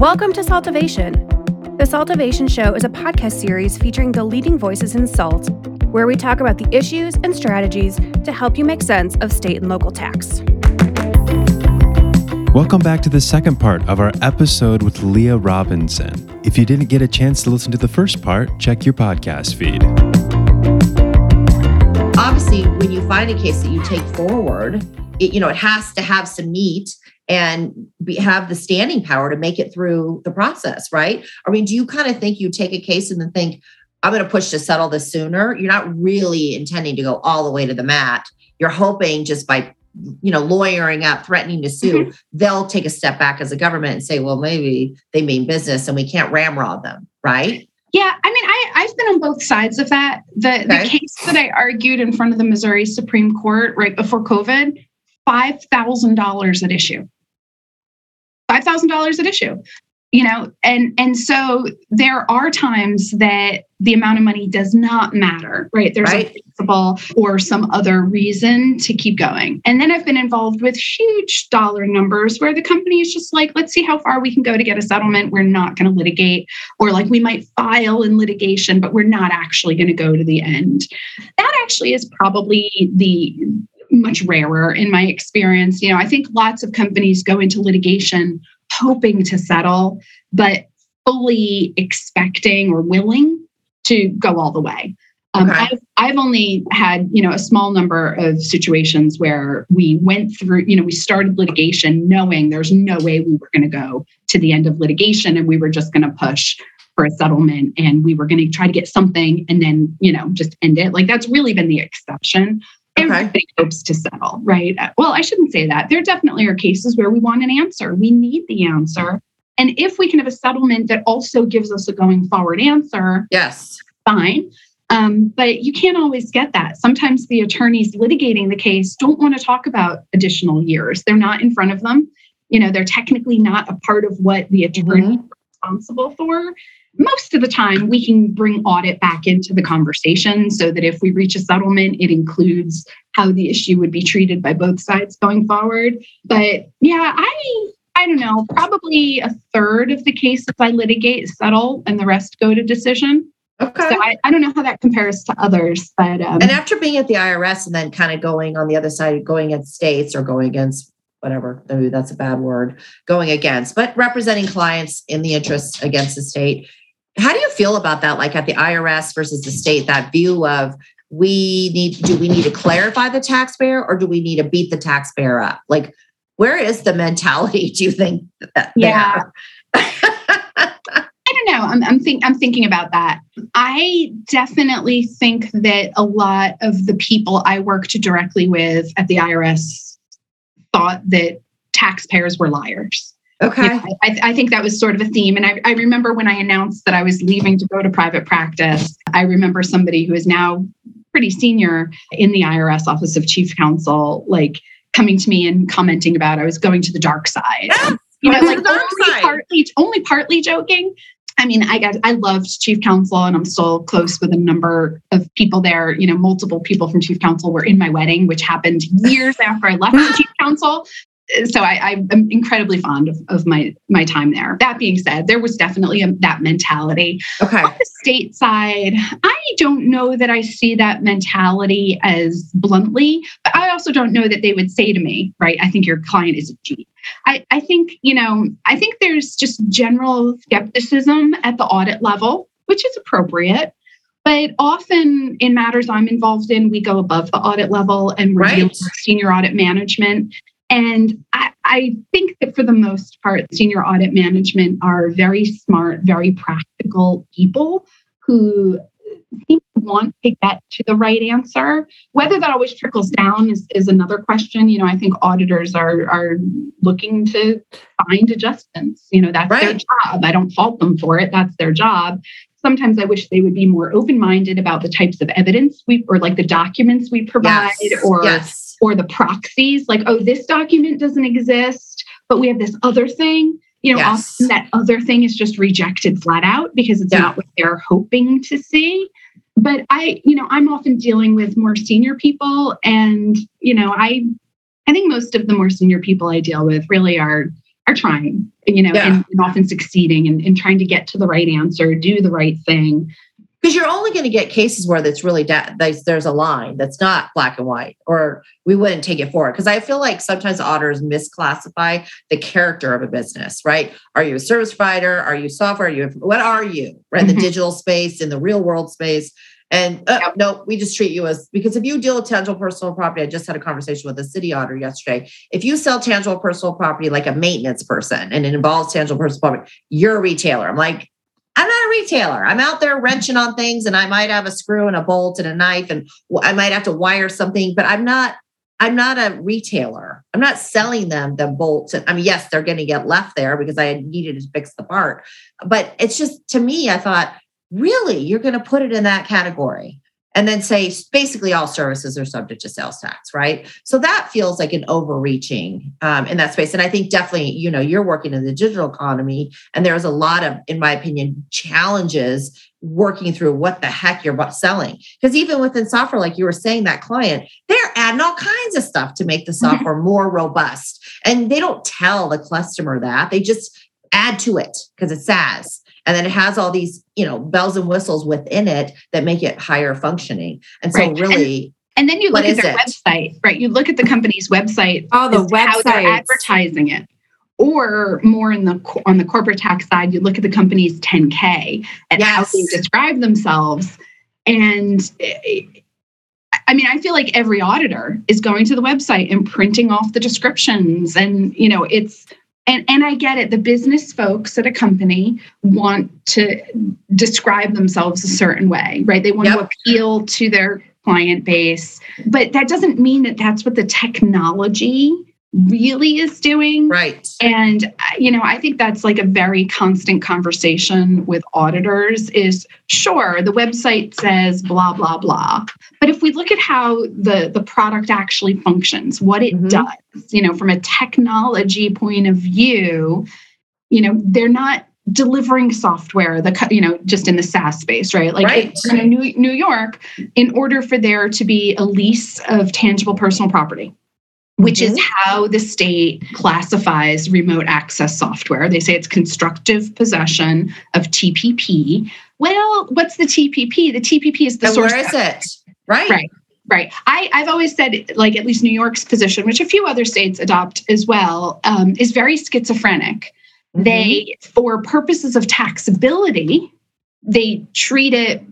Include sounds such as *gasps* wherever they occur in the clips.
Welcome to Saltivation. The Saltivation Show is a podcast series featuring the leading voices in salt, where we talk about the issues and strategies to help you make sense of state and local tax. Welcome back to the second part of our episode with Leah Robinson. If you didn't get a chance to listen to the first part, check your podcast feed. Obviously, when you find a case that you take forward, it, you know, it has to have some meat and be, have the standing power to make it through the process, right? I mean, do you kind of think you take a case and then think, I'm going to push to settle this sooner? You're not really intending to go all the way to the mat. You're hoping just by you know lawyering up threatening to sue mm-hmm. they'll take a step back as a government and say well maybe they mean business and we can't ramrod them right yeah, I mean, I, I've been on both sides of that. The, okay. the case that I argued in front of the Missouri Supreme Court right before COVID, $5,000 at issue. $5,000 at issue you know? And and so there are times that the amount of money does not matter right? There's right. a principle or some other reason to keep going. And then i've been involved with huge dollar numbers where the company is just like let's see how far we can go to get a settlement. We're not going to litigate. Or like we might file in litigation but we're not actually going to go to the end. That actually is probably the much rarer in my experience you know i think lots of companies go into litigation hoping to settle, but fully expecting or willing to go all the way. Um, okay. I've, I've only had, you know, a small number of situations where we went through, you know, we started litigation knowing there's no way we were going to go to the end of litigation and we were just going to push for a settlement and we were going to try to get something and then, you know, just end it. Like that's really been the exception. Everybody hopes to settle, right? Well, I shouldn't say that. There definitely are cases where we want an answer. We need the answer. And if we can have a settlement that also gives us a going forward answer, yes, fine. Um, but you can't always get that. Sometimes the attorneys litigating the case don't want to talk about additional years. They're not in front of them. You know, they're technically not a part of what the attorney mm-hmm. is responsible for most of the time we can bring audit back into the conversation so that if we reach a settlement it includes how the issue would be treated by both sides going forward but yeah i i don't know probably a third of the cases i litigate settle and the rest go to decision Okay. So I, I don't know how that compares to others, but um, and after being at the IRS and then kind of going on the other side, going against states or going against whatever, maybe that's a bad word, going against, but representing clients in the interest against the state. How do you feel about that? Like at the IRS versus the state, that view of we need, do we need to clarify the taxpayer or do we need to beat the taxpayer up? Like, where is the mentality, do you think? That yeah. I don't know. I'm, I'm, think, I'm thinking about that. I definitely think that a lot of the people I worked directly with at the IRS thought that taxpayers were liars. Okay. You know, I, I, think that was sort of a theme. And I, I remember when I announced that I was leaving to go to private practice, I remember somebody who is now pretty senior in the IRS Office of Chief Counsel, like coming to me and commenting about I was going to the dark side. Yeah, you know, like only partly, only partly joking. I mean, I got I loved Chief Counsel and I'm still close with a number of people there. You know, multiple people from Chief Counsel were in my wedding, which happened years after I left *gasps* Chief Counsel so I, am incredibly fond of, of my my time there. That being said, there was definitely a, that mentality. Okay. On the state side, I don't know that I see that mentality as bluntly, but I also don't know that they would say to me, right, I think your client is a cheat. I, I think, you know, I think there's just general skepticism at the audit level, which is appropriate. But often in matters I'm involved in, we go above the audit level and right. senior audit management. And I, I, think that for the most part, senior audit management are very smart, very practical people who seem to want to get to the right answer. Whether that always trickles down is, is another question. You know, I think auditors are are looking to find adjustments. You know, that's right. their job. I don't fault them for it. That's their job sometimes I wish they would be more open minded about the types of evidence we or like the documents we provide yes. or yes or the proxies, like, oh, this document doesn't exist, but we have this other thing. You know, yes. often that other thing is just rejected flat out because it's yeah. not what they're hoping to see. But I, you know, I'm often dealing with more senior people, and you know, I, I think most of the more senior people I deal with really are are trying, you know, Yeah. and, and often succeeding and, and trying to get to the right answer, do the right thing. Because you're only going to get cases where that's really da- there's, a line that's not black and white or we wouldn't take it forward. Because i feel like sometimes auditors misclassify the character of a business right? Are you a service provider? Are you software? Are you what are you right? In the digital space in the real world space and uh, Yep. no we just treat you as because if you deal with tangible personal property i just had a conversation with a city auditor yesterday. If you sell tangible personal property like a maintenance person and it involves tangible personal property you're a retailer. I'm like I'm not a retailer. I'm out there wrenching on things and I might have a screw and a bolt and a knife and I might have to wire something, but I'm not I'm not a retailer. I'm not selling them the bolts. I mean, yes, they're going to get left there because I needed to fix the part. But it's just to me, I thought, really, you're going to put it in that category and then say basically all services are subject to sales tax, right? So that feels like an overreaching um, in that space. And I think definitely, you know, you're working in the digital economy, and there's a lot of, in my opinion, challenges working through what the heck you're selling. Because even within software, like you were saying, that client, they're adding all kinds of stuff to make the software more robust. And they don't tell the customer that, they just add to it because it's SaaS. And then it has all these, you know, bells and whistles within it that make it higher functioning. And so, Right. Really, And then you look at is their it? website, right? You look at the company's website. Oh, the website how they're advertising it. Or more in the on the corporate tax side, you look at the company's 10K and how they describe themselves. And eh, I mean, I feel like every auditor is going to the website and printing off the descriptions. And, you know, it's and, and I get it. The business folks at a company want to describe themselves a certain way, right? They want to appeal to their client base, but that doesn't mean that that's what the technology really is doing. right. And you know, I think that's like a very constant conversation with auditors is sure the website says blah blah blah, but if we look at how the the product actually functions, what it Mhm. does, you know, from a technology point of view, you know, they're not delivering software the you know just in the SaaS space right like Right. in New, New York in order for there to be a lease of tangible personal property which is how the state classifies remote access software. They say it's constructive possession of TPP. Well, what's the TPP? The TPP is the source where is it? Right. Right. Right. I, I've always said, like, at least New York's position, which a few other states adopt as well, um, is very schizophrenic. Mhm. They, for purposes of taxability, they treat it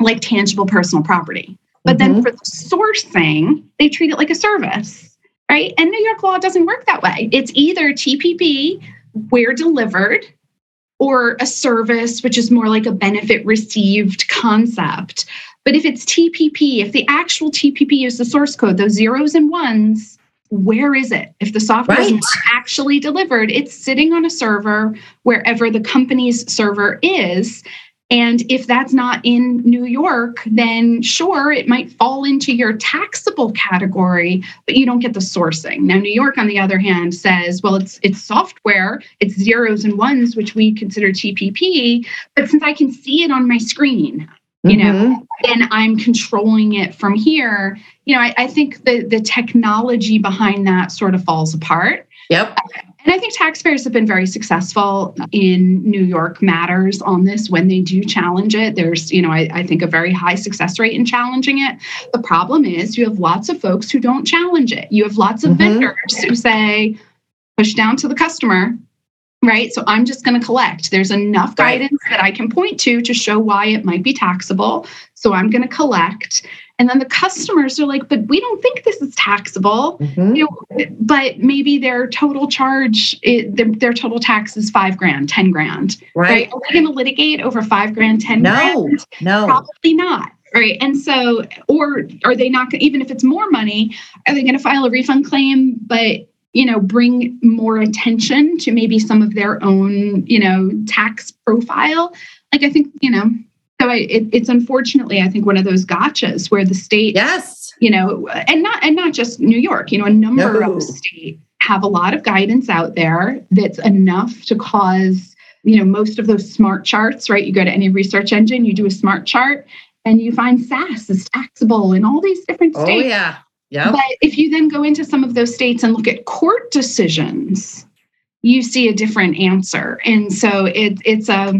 like tangible personal property. But then Mhm. for the sourcing, they treat it like a service, right? And New York law doesn't work that way. It's either TPP, where delivered, or a service, which is more like a benefit received concept. But if it's TPP, if the actual TPP is the source code, those zeros and ones, where is it? If the software is Right. not actually delivered, it's sitting on a server wherever the company's server is. And if that's not in New York, then sure, it might fall into your taxable category, but you don't get the sourcing. Now, New York, on the other hand, says, well, it's it's software, it's zeros and ones, which we consider TPP. But since I can see it on my screen, you know, Mhm. then I'm controlling it from here. You know, I, I think the the technology behind that sort of falls apart. Yep. And I think taxpayers have been very successful in New York matters on this when they do challenge it. There's, you know, I, I think a very high success rate in challenging it. The problem is you have lots of folks who don't challenge it. You have lots of Mhm. vendors who say, push down to the customer, right? So I'm just going to collect. There's enough guidance that I can point to to show why it might be taxable. So I'm going to collect. And then the customers are like, but we don't think this is taxable Mhm. you know, but maybe their total charge, it, their, their total tax is five grand, 10 grand, right? Right. Are we going to litigate over five grand, 10 No, grand? no. Probably not. Right. And so, or are they not, even if it's more money, are they going to file a refund claim, but, you know, bring more attention to maybe some of their own, you know, tax profile? Like, I think, you know, so I, it, it's unfortunately, I think, one of those gotchas where the state Yes. you know and not and not just new york you know a number No. of states have a lot of guidance out there that's enough to cause you know most of those smart charts right you go to any research engine you do a smart chart and you find SaaS is taxable in all these different states. Oh states yeah. Yep. but if you then go into some of those states and look at court decisions you see a different answer. And so it, it's a,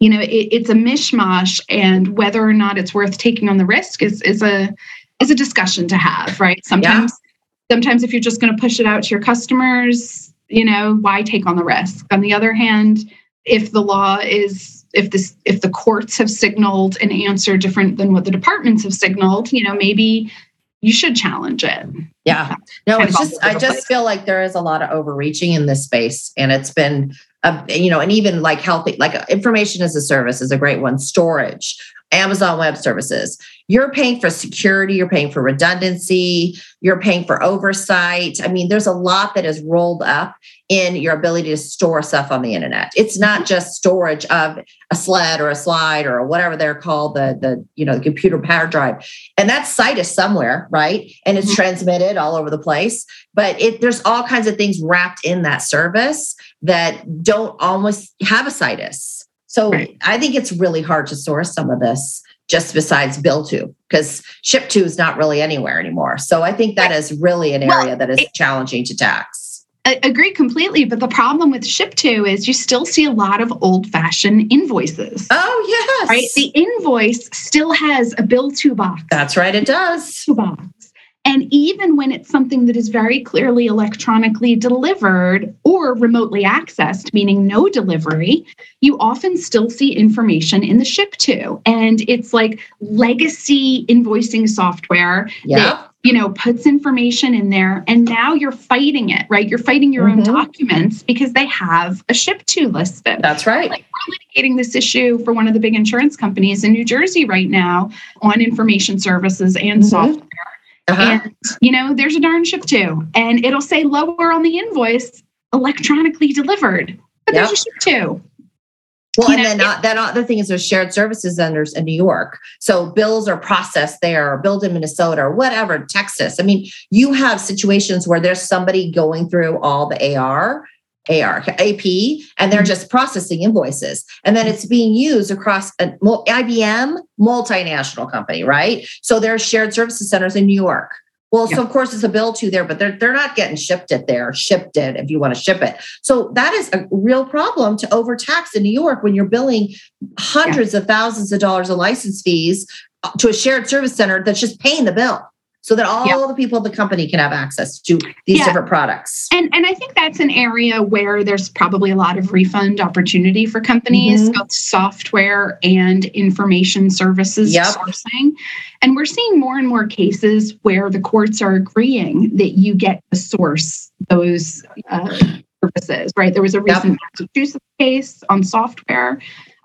you know, it, it's a mishmash, and whether or not it's worth taking on the risk is is a is a discussion to have, right? Sometimes, yeah. sometimes if you're just going to push it out to your customers, you know, why take on the risk? On the other hand, if the law is if this if the courts have signaled an answer different than what the departments have signaled, you know, maybe you should challenge it. Yeah. No, it's just I just feel like there is a lot of overreaching in this space and it's been uh, you know, and even like healthy like information as a service is a great one, storage, Amazon Web Services. You're paying for security, you're paying for redundancy, you're paying for oversight. I mean, there's a lot that is rolled up in your ability to store stuff on the internet. It's not just storage of a sled or a slide or whatever they're called, the the you know the computer power drive, and that site is somewhere, right? And it's mm-hmm. transmitted all over the place. But it there's all kinds of things wrapped in that service that don't almost have a situs. So right. I think it's really hard to source some of this just besides bill to because ship to is not really anywhere anymore. So I think that is really an area well, that is it, challenging to tax. I agree completely. But the problem with ship to is you still see a lot of old fashioned invoices. Oh, yes. Right. The invoice still has a bill to box. That's right. It does. To box. And even when it's something that is very clearly electronically delivered or remotely accessed, meaning no delivery, you often still see information in the ship to. And it's like legacy invoicing software yeah. that you know puts information in there and now you're fighting it right you're fighting your mm-hmm. own documents because they have a ship to listed that's right like we're litigating this issue for one of the big insurance companies in new jersey right now on information services and mm-hmm. software uh-huh. And, you know, there's a darn ship to, and it'll say lower on the invoice, electronically delivered, but yep. there's a ship to. Well, you and know, then that other thing is there's shared services centers in New York. So bills are processed there, or billed in Minnesota, or whatever, Texas. I mean, you have situations where there's somebody going through all the AR AR, AP, and they're mm-hmm. just processing invoices. And then it's being used across a IBM multinational company, right? So there are shared services centers in New York. Well, so of course it's a bill to there, but they're they're not getting shipped it there, shipped it if you want to ship it. So that is a real problem to overtax in New York when you're billing hundreds yeah. of thousands of dollars of license fees uh, to a shared service center that's just paying the bill so that all yeah. the people of the company can have access to these yeah. different products. And and I think that's an area where there's probably a lot of refund opportunity for companies, mm-hmm. both software and information services yep. sourcing. And we're seeing more and more cases where the courts are agreeing that you get to source those uh, services. Right? There was a recent yep. Massachusetts case on software.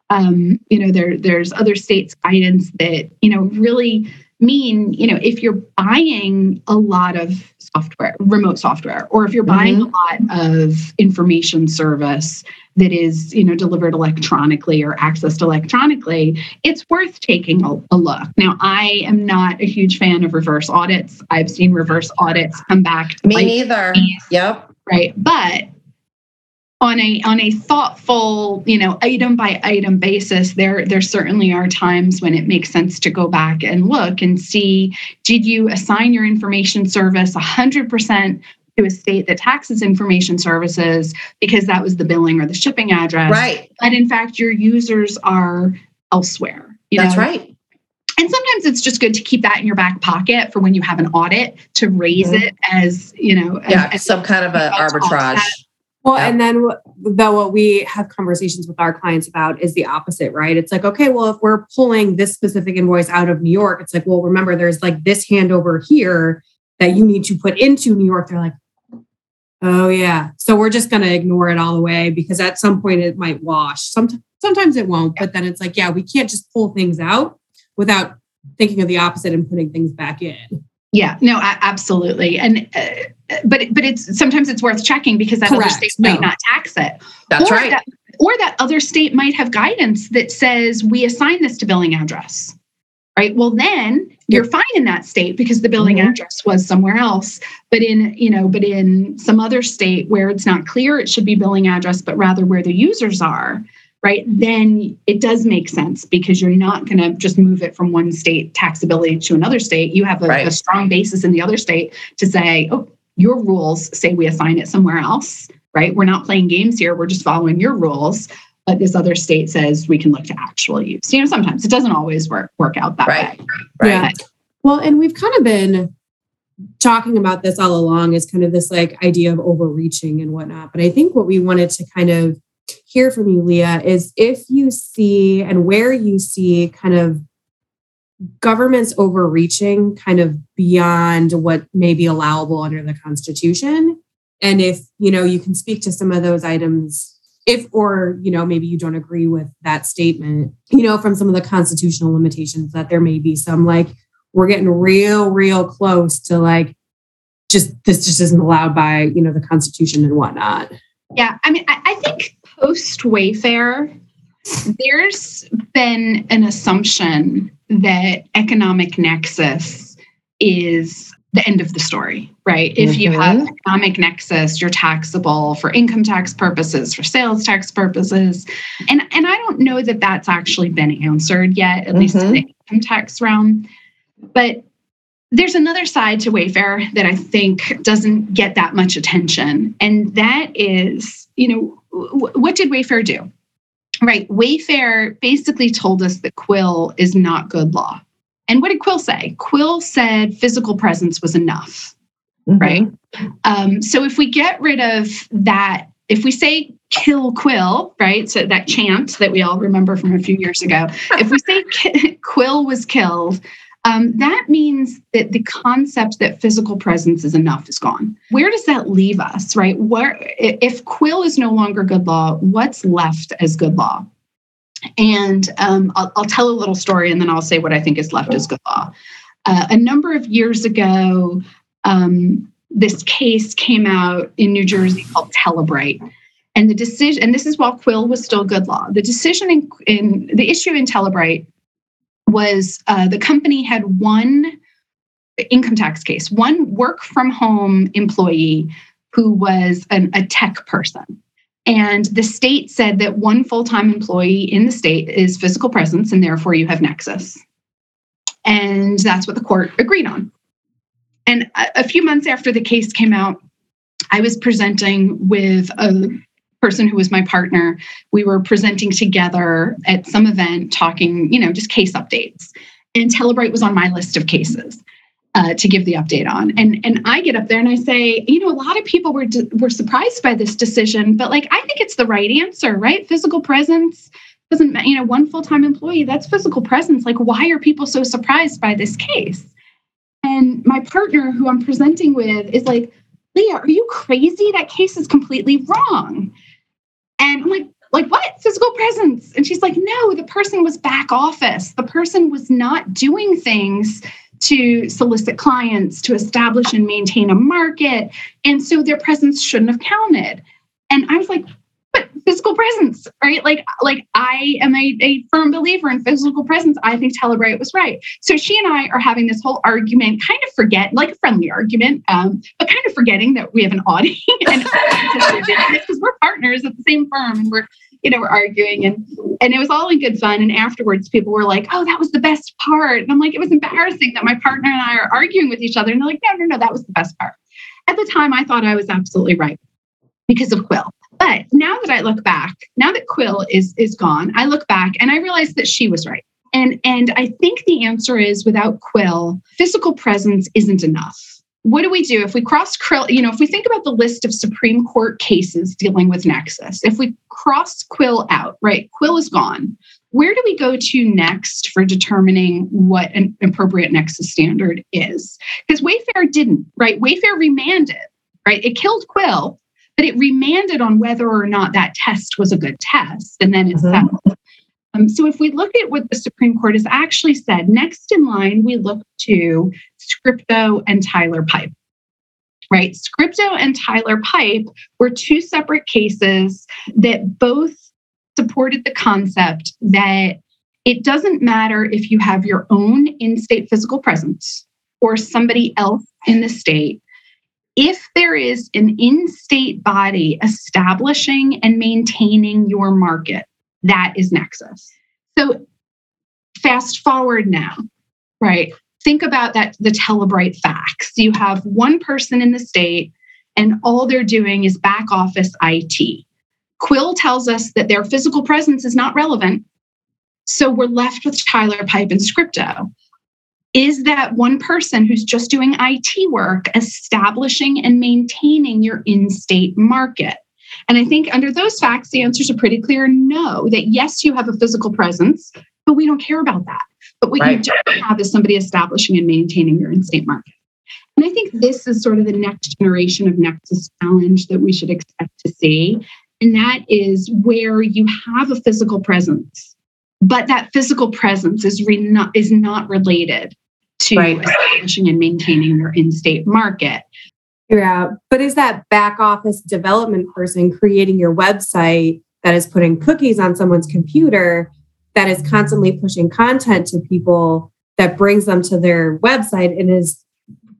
Um, you know, there there's other states' guidance that you know really mean, you know, if you're buying a lot of software, remote software, or if you're buying mm-hmm. a lot of information service that is, you know, delivered electronically or accessed electronically, it's worth taking a, a look. Now, I am not a huge fan of reverse audits. I've seen reverse audits come back. Me neither. Yep. Right. But on a on a thoughtful you know item by item basis there there certainly are times when it makes sense to go back and look and see did you assign your information service 100% to a state that taxes information services because that was the billing or the shipping address? Right. But in fact your users are elsewhere that's know? right. And sometimes it's just good to keep that in your back pocket for when you have an audit to raise mm-hmm. it as you know yeah as, some kind of an arbitrage well, yeah. and then though what we have conversations with our clients about is the opposite, right? It's like, okay, well, if we're pulling this specific invoice out of New York, it's like, well, remember, there's like this handover here that you need to put into New York. They're like, oh yeah, so we're just going to ignore it all the way because at some point it might wash. Sometimes, sometimes it won't, but then it's like, yeah, we can't just pull things out without thinking of the opposite and putting things back in. Yeah, no, absolutely. And uh, but but it's sometimes it's worth checking because that Correct. other state might no. not tax it. That's or right. That, or that other state might have guidance that says we assign this to billing address. Right. Well, then you're fine in that state because the billing mm-hmm. address was somewhere else. But in, you know, but in some other state where it's not clear it should be billing address, but rather where the users are, right, then it does make sense because you're not going to just move it from one state taxability to another state. You have a, right. a strong basis in the other state to say, oh, your rules say we assign it somewhere else. right? We're not playing games here. We're just following your rules. But this other state says we can look to actual use. You know, sometimes it doesn't always work work out that Right. way. Right. Yeah. Well, and we've kind of been talking about this all along is kind of this like idea of overreaching and whatnot. But I think what we wanted to kind of hear from you, Leah, is if you see and where you see kind of governments overreaching kind of beyond what may be allowable under the Constitution. And if, you know, you can speak to some of those items, if or, you know, maybe you don't agree with that statement, you know, from some of the constitutional limitations that there may be some like we're getting real, real close to like just this just isn't allowed by, you know, the Constitution and whatnot. Yeah, I mean, I, I think post Wayfair, there's been an assumption that economic nexus is the end of the story, right? If you have Mhm. economic nexus, you're taxable for income tax purposes, for sales tax purposes, and and I don't know that that's actually been answered yet, at least in the income tax realm. But there's another side to Wayfair that I think doesn't get that much attention. And that is, you know, w- what did Wayfair do? Right. Wayfair basically told us that Quill is not good law. And what did Quill say? Quill said physical presence was enough. Mhm. Right. Um, so if we get rid of that, if we say kill Quill, right? So that chant that we all remember from a few years ago, if we say *laughs* Quill was killed, um, that means that the concept that physical presence is enough is gone. Where does that leave us, right? Where if Quill is no longer good law, what's left as good law? And um, I'll, I'll tell a little story, and then I'll say what I think is left as good law. Uh, a number of years ago, um, this case came out in New Jersey called Telebright. And the decision, and this is while Quill was still good law, the decision in, in the issue in Telebright was uh, the company had one income tax case, one work from home employee who was an, a tech person. And the state said that one full time employee in the state is physical presence, and therefore you have nexus. And that's what the court agreed on. And a, a few months after the case came out, I was presenting with a person who was my partner. We were presenting together at some event, talking, you know, just case updates. And Telebright was on my list of cases uh, to give the update on. And and I get up there and I say, you know, a lot of people were were surprised by this decision, but like I think it's the right answer, right? Physical presence doesn't, you know, one full time employee that's physical presence. Like, why are people so surprised by this case? And my partner, who I'm presenting with, is like, Leah, are you crazy? That case is completely wrong. And I'm like, like what? Physical presence. And she's like, no, the person was back office. The person was not doing things to solicit clients, to establish and maintain a market. And so their presence shouldn't have counted. And I was like, physical presence, right? Like, like I am a, a firm believer in physical presence. I think Telebright was right. So she and I are having this whole argument, kind of forget, like a friendly argument, um, but kind of forgetting that we have an *laughs* audience because *laughs* we're partners at the same firm and we're, you know, we're arguing and and it was all in good fun. And afterwards, people were like, "Oh, that was the best part." And I'm like, "It was embarrassing that my partner and I are arguing with each other." And they're like, "No, no, no, that was the best part." At the time, I thought I was absolutely right because of Quill. But now that I look back, now that Quill is is gone, I look back and I realize that she was right. And and I think the answer is without Quill, physical presence isn't enough. What do we do if we cross Quill? You know, if we think about the list of Supreme Court cases dealing with Nexus, if we cross Quill out, right? Quill is gone. Where do we go to next for determining what an appropriate Nexus standard is? Because Wayfair didn't, right? Wayfair remanded, right? It killed Quill, but it remanded on whether or not that test was a good test, and then it Mhm. settled. Um, so if we look at what the Supreme Court has actually said, next in line, we look to Scripto and Tyler Pipe. Right? Scripto and Tyler Pipe were two separate cases that both supported the concept that it doesn't matter if you have your own in state physical presence or somebody else in the state. If there is an in state body establishing and maintaining your market, that is Nexus. So fast forward now, right? Think about that the Telebright facts. You have one person in the state and all they're doing is back office IT. Quill tells us that their physical presence is not relevant. So we're left with Tyler Pipe and Scripto. Is that one person who's just doing IT work establishing and maintaining your in state market? And I think under those facts, the answers are pretty clear no, that yes, you have a physical presence, but we don't care about that. But what right. you don't have is somebody establishing and maintaining your in state market. And I think this is sort of the next generation of Nexus challenge that we should expect to see. And that is where you have a physical presence, but that physical presence is, re- not, is not related to right. establishing and maintaining your in state market. Yeah. But is that back office development person creating your website that is putting cookies on someone's computer that is constantly pushing content to people that brings them to their website and is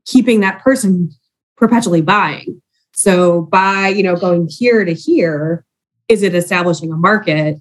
keeping that person perpetually buying? So by, you know, going here to here, is it establishing a market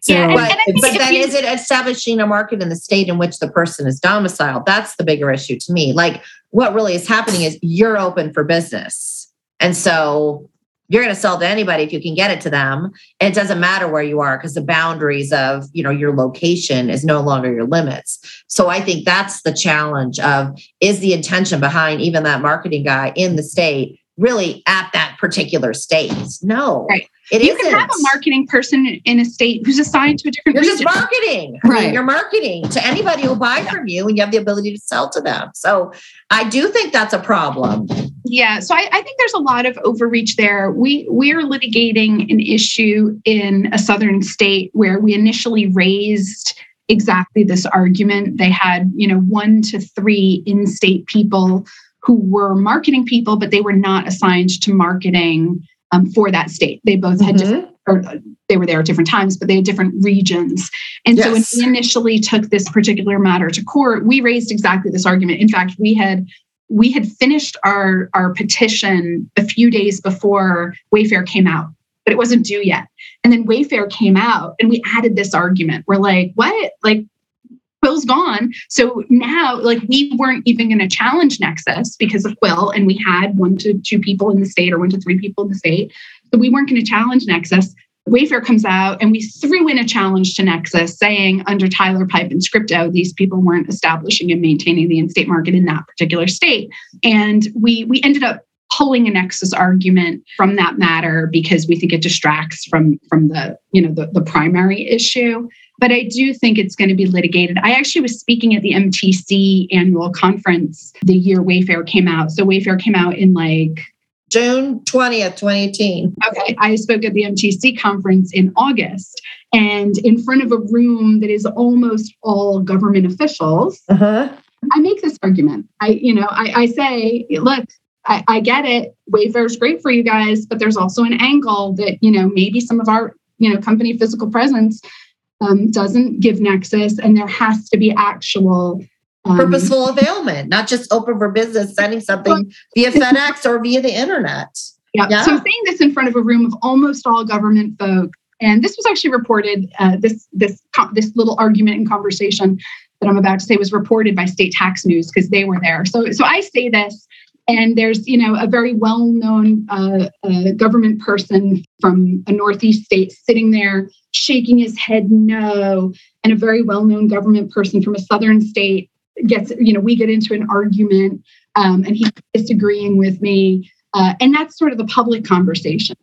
so, yeah, but, but then you, is it establishing a market in the state in which the person is domiciled? That's the bigger issue to me. Like what really is happening is you're open for business. And so you're going to sell to anybody if you can get it to them. And it doesn't matter where you are because the boundaries of, you know, your location is no longer your limits. So I think that's the challenge of is the intention behind even that marketing guy in the state really at that particular state. No. Right. It you isn't. can have a marketing person in a state who's assigned to a different You're region. just marketing. I right. Mean, you're marketing to anybody who buy from you and you have the ability to sell to them. So I do think that's a problem. Yeah. So I, I think there's a lot of overreach there. We we're litigating an issue in a southern state where we initially raised exactly this argument. They had, you know, one to three in-state people who were marketing people, but they were not assigned to marketing um, for that state. They both had mm-hmm. different, or they were there at different times, but they had different regions. And yes. so when we initially took this particular matter to court, we raised exactly this argument. In fact, we had we had finished our our petition a few days before Wayfair came out, but it wasn't due yet. And then Wayfair came out, and we added this argument. We're like, what? Like Quill's gone. So now, like, we weren't even going to challenge Nexus because of Quill, and we had one to two people in the state or one to three people in the state. So we weren't going to challenge Nexus. Wayfair comes out, and we threw in a challenge to Nexus saying under Tyler Pipe and Scripto, these people weren't establishing and maintaining the in-state market in that particular state. And we we ended up pulling a nexus argument from that matter because we think it distracts from from the you know the, the primary issue but I do think it's going to be litigated. I actually was speaking at the MTC annual conference the year Wayfair came out. So Wayfair came out in like June 20th, 2018. Okay. I spoke at the MTC conference in August and in front of a room that is almost all government officials. Uh-huh. I make this argument. I, you know, I, I say, look, I, I get it. Wayfair is great for you guys, but there's also an angle that, you know, maybe some of our, you know, company physical presence um, doesn't give nexus and there has to be actual um, purposeful availment not just open for business sending something via fedex or via the internet yeah. yeah. so i'm saying this in front of a room of almost all government folk and this was actually reported uh, this this this little argument and conversation that i'm about to say was reported by state tax news because they were there so so i say this and there's you know a very well-known uh, uh, government person from a northeast state sitting there shaking his head no. And a very well-known government person from a southern state gets you know we get into an argument um, and he's disagreeing with me uh, and that's sort of the public conversation.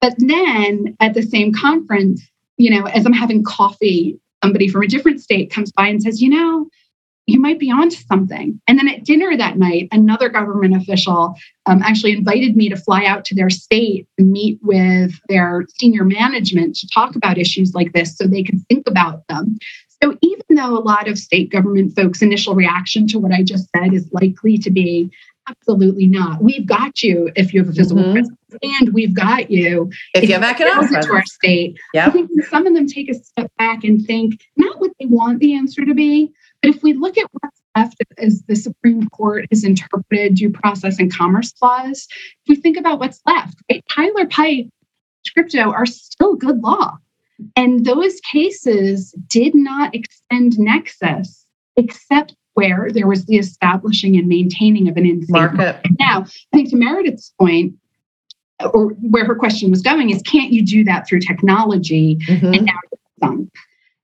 But then at the same conference you know as i'm having coffee somebody from a different state comes by and says you know you might be onto something. And then at dinner that night, another government official um, actually invited me to fly out to their state and meet with their senior management to talk about issues like this so they could think about them. So even though a lot of state government folks' initial reaction to what I just said is likely to be absolutely not. We've got you if you have a physical mm-hmm. presence, and we've got you if, if you have economic to our state. Yep. I think some of them take a step back and think not what they want the answer to be, but if we look at what's left as the Supreme Court has interpreted due process and commerce clause, if we think about what's left, right? Tyler Pipe, Scripto are still good law. And those cases did not extend nexus except where there was the establishing and maintaining of an in-state Market. Now, I think to Meredith's point, or where her question was going, is can't you do that through technology? Mhm. And now.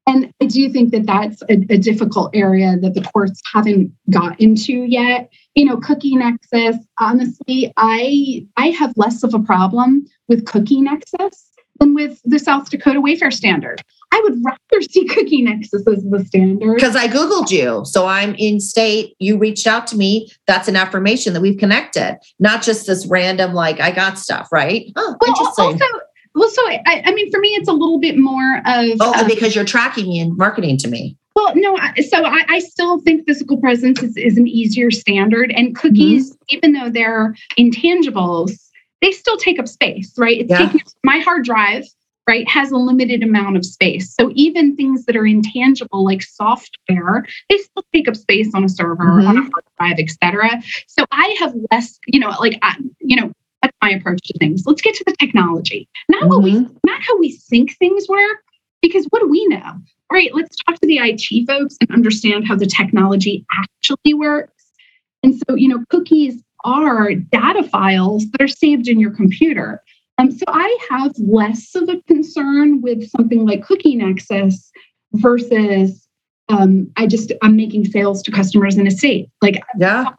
And I do think that that's a, a difficult area that the courts haven't got into yet. You know, cookie nexus. Honestly, I I have less of a problem with cookie nexus than with the South Dakota Wayfair standard. I would rather see cookie nexus as the standard. Because I Googled you. So I'm in state. You reached out to me. That's an affirmation that we've connected, not just this random, like, I got stuff, right? Oh, Well, interesting. also, well, so I, I mean, for me, it's a little bit more of oh, uh, because you're tracking me and marketing to me. Well, no, I- so I, I still think physical presence is, is an easier standard. And cookies, Mm-hmm. even though they're intangibles, they still take up space, right? It's Yeah. taking my hard drive, right, has a limited amount of space. So even things that are intangible, like software, they still take up space on a server, Mhm. on a hard drive, et cetera. So I have less, you know, like, I, you know, my approach to things. Let's get to the technology, not what we Mhm. not how we think things work, because what do we know? All right, let's talk to the IT folks and understand how the technology actually works. And so, you know, cookies are data files that are saved in your computer. Um, so I have less of a concern with something like Cookie Nexus versus um, I just I'm making sales to customers in a state. Like Yeah.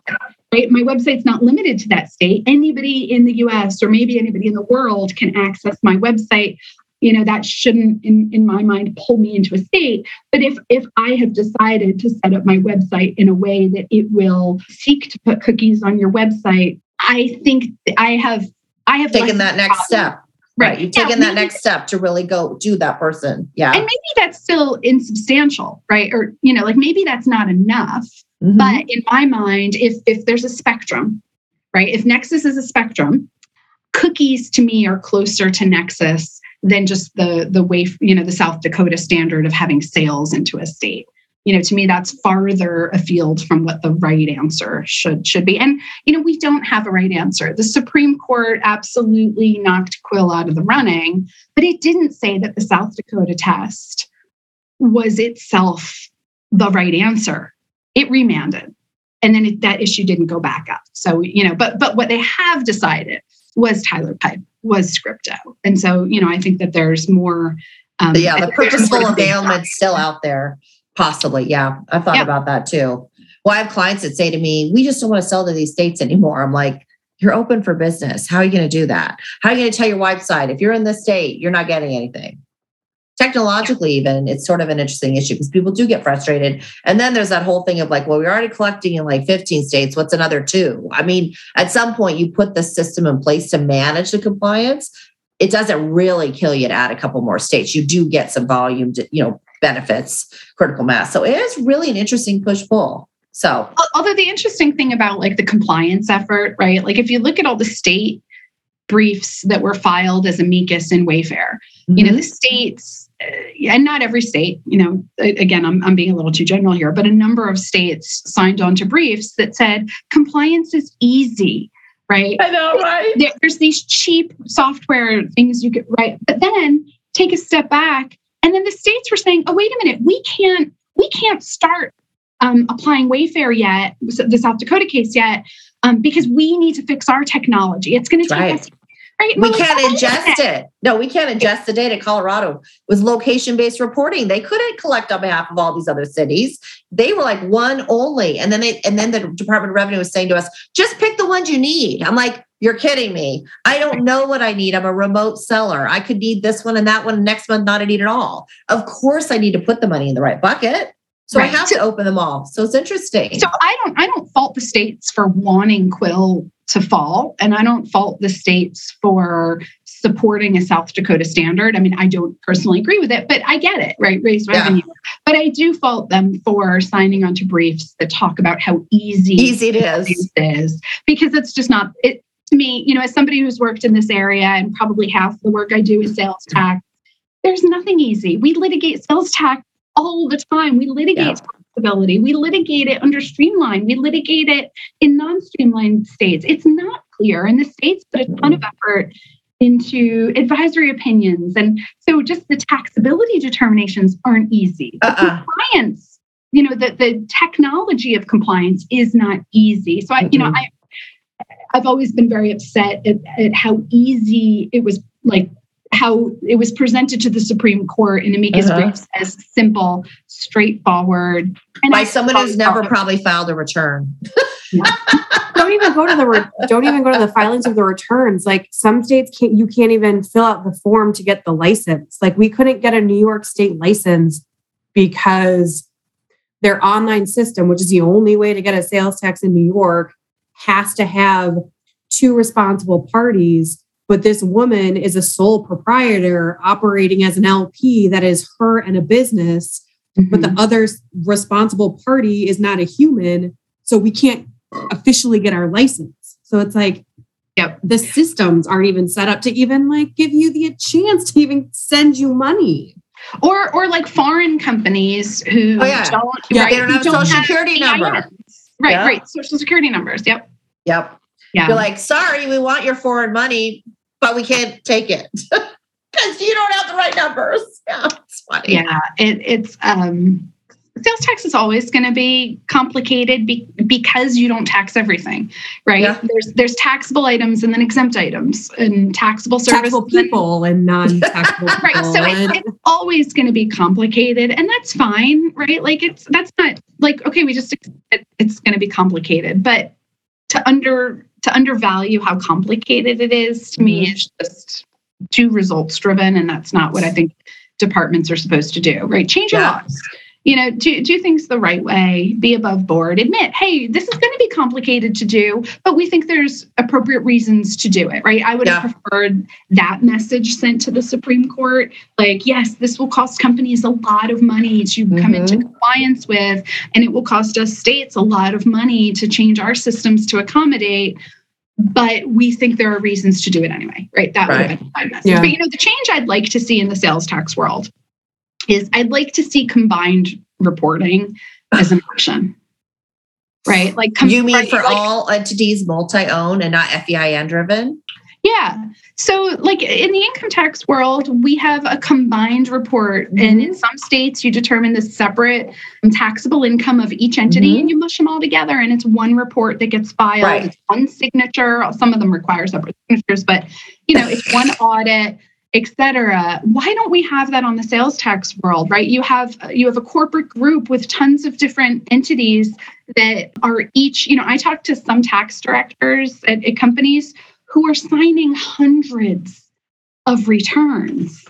Right? My website's not limited to that state. Anybody in the US or maybe anybody in the world can access my website. You know, that shouldn't in, in my mind pull me into a state. But if if I have decided to set up my website in a way that it will seek to put cookies on your website, I think I have I have taken that next problem. step. Right. You've Yeah, taken that maybe- next step to really go do that person. Yeah. And maybe that's still insubstantial, right? Or you know, like maybe that's not enough. Mhm. But in my mind, if if there's a spectrum, right? If Nexus is a spectrum, cookies to me are closer to Nexus than just the the way you know the South Dakota standard of having sales into a state. You know, to me, that's farther afield from what the right answer should should be. And you know, we don't have a right answer. The Supreme Court absolutely knocked Quill out of the running, but it didn't say that the South Dakota test was itself the right answer. It remanded and then it, that issue didn't go back up. So you know but but what they have decided was tyler pipe was scripto. And so you know i think that there's more um, yeah, the purposeful more to be availment's still out there, possibly. Yeah, I've thought Yeah. about that too. Well, I have clients that say to me, "We just don't want to sell to these states anymore." I'm like, "You're open for business. How are you going to do that? How are you going to tell your website if you're in this state, you're not getting anything?" Technologically, even it's sort of an interesting issue because people do get frustrated. And then there's that whole thing of like, well, we're already collecting in like 15 states. What's another two? I mean, at some point, you put the system in place to manage the compliance it doesn't really kill you to add a couple more states. You do get some volume, to, you know, benefits, critical mass. So it is really an interesting push pull. So although the interesting thing about like the compliance effort right like if you look at all the state briefs that were filed as amicus in wayfair you know the states uh, and not every state you know again I'm, I'm being a little too general here but a number of states signed on to briefs that said compliance is easy right I know, right? there's these cheap software things you could write but then take a step back and then the states were saying oh wait a minute we can't we can't start um, applying wayfair yet the south dakota case yet um, because we need to fix our technology it's going to take Right. us right We Well, can't ingest it. No, we can't ingest the data. Colorado was location based reporting. They couldn't collect on behalf of all these other cities. They were like one only. And then they and then the Department of Revenue was saying to us, just pick the ones you need. I'm like, you're kidding me. I don't know what I need. I'm a remote seller. I could need this one and that one. Next month, not a need at all. Of course, I need to put the money in the right bucket. So I have to open them all. So it's interesting. So I don't I don't fault the states for wanting Quill to fall, and I don't fault the states for supporting a South Dakota standard. I mean, I don't personally agree with it, but I get it, right? Raise Yeah. revenue. But I do fault them for signing onto briefs that talk about how easy Easy it is. is, because it's just not it to me, you know, as somebody who's worked in this area and probably half the work I do is sales mm-hmm. tax, there's nothing easy. We litigate sales tax all the time. We litigate Yeah. taxability. We litigate it under streamline. We litigate it in non-streamlined states. It's not clear. And the states put a ton of mm-hmm. effort into advisory opinions. And so just the taxability determinations aren't easy. The Uh-uh. compliance, you know the the technology of compliance is not easy so i you know mm-hmm. i i've always been very upset at, at how easy it was like how it was presented to the Supreme Court in amicus uh-huh. briefs as simple, straightforward, and by someone who's never probably filed a return. *laughs* don't even go to the re- don't even go to the filings of the returns. Like some states can't you can't even fill out the form to get the license. Like we couldn't get a New York State license because their online system, which is the only way to get a sales tax in New York, has to have two responsible parties. But this woman is a sole proprietor operating as an LP that is her and a business, mm-hmm. but the mm-hmm. other responsible party is not a human. So we can't officially get our license. So it's like, yep, the systems aren't even set up to even like give you the chance to even send you money or or like foreign companies who oh, yeah. don't, yeah, right, they don't have don't social have security number. Right, yeah. right. Social security numbers. Yep. Yep. Yeah. You're like, sorry, we want your foreign money, but we can't take it *laughs* because you don't have the right numbers. *laughs* Yeah, it's funny. Yeah, it, it's um sales tax is always going to be complicated be, because you don't tax everything, right? Yeah. There's there's taxable items and then exempt items and taxable services. Taxable people and, non-taxable people. *laughs* right. So and, it's, always going to be complicated, and that's fine, right? Like it's that's not like okay, we just it, it's going to be complicated, but to under to undervalue how complicated it is to mm-hmm. me is just too results driven, and that's not what I think departments are supposed to do, right? Change your yeah. laws you know, do, do things the right way, be above board, admit, hey, this is going to be complicated to do, but we think there's appropriate reasons to do it, right? I would yeah. have preferred that message sent to the Supreme Court. Like, yes, this will cost companies a lot of money to mm-hmm. come into compliance with, and it will cost us states a lot of money to change our systems to accommodate but we think there are reasons to do it anyway, right? That right. would have been my message. Yeah. But you know, the change I'd like to see in the sales tax world is I'd like to see combined reporting as an *sighs* option. Right? Like com- you mean for like, all entities multi-owned and not FEIN driven? Yeah. So, like in the income tax world, we have a combined report, mm-hmm. and in some states, you determine the separate taxable income of each entity mm-hmm. and you mush them all together, and it's one report that gets filed. Right. It's one signature. Some of them require separate signatures, but you know, it's one audit etc why don't we have that on the sales tax world right? You have you have a corporate group with tons of different entities that are each you know i talk to some tax directors at, at companies who are signing hundreds of returns.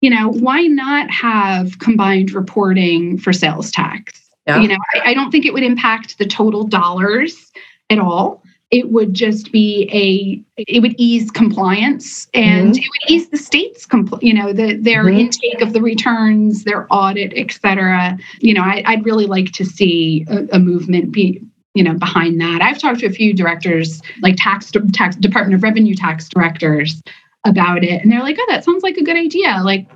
You know why not have combined reporting for sales tax? Yeah. you know I, I don't think it would impact the total dollars at all it would just be a it would ease compliance and mm-hmm. it would ease the state's compl- you know the, their mm-hmm. intake of the returns their audit et cetera. You know I, would really like to see a, a, movement be you know behind that. I've talked to a few directors like tax tax department of revenue tax directors about it and they're like oh that sounds like a good idea. Like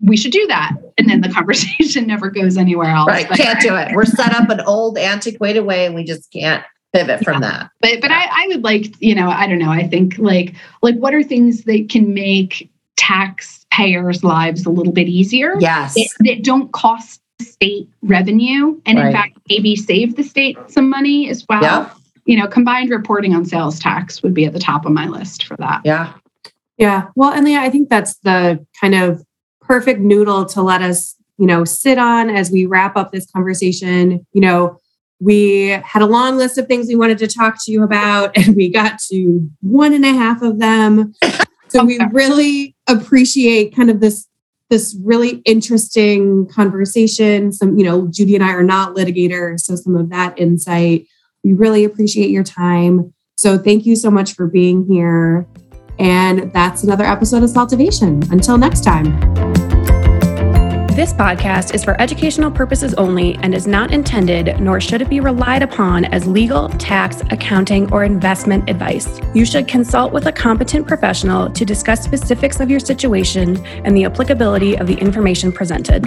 we should do that. And then the *laughs* conversation never goes anywhere else. Right. Can't do it. We're set up an old antiquated way and we just can't pivot from yeah. that. But but I, I would like, you know, I don't know. I think like like what are things that can make taxpayers' lives a little bit easier? Yes. That, that don't cost state revenue and right. in fact maybe save the state some money as well. Yeah. You know, combined reporting on sales tax would be at the top of my list for that. Yeah. Yeah. Well, and yeah, I think that's the kind of perfect noodle to let us, you know, sit on as we wrap up this conversation. You know, we had a long list of things we wanted to talk to you about, and we got to one and a half of them. So we really appreciate kind of this this really interesting conversation. Some, you know, Judy and I are not litigators, so some of that insight. We really appreciate your time. So thank you so much for being here. And that's another episode of Saltivation. Until next time. This podcast is for educational purposes only and is not intended, nor should it be relied upon as legal, tax, accounting, or investment advice. You should consult with a competent professional to discuss specifics of your situation and the applicability of the information presented.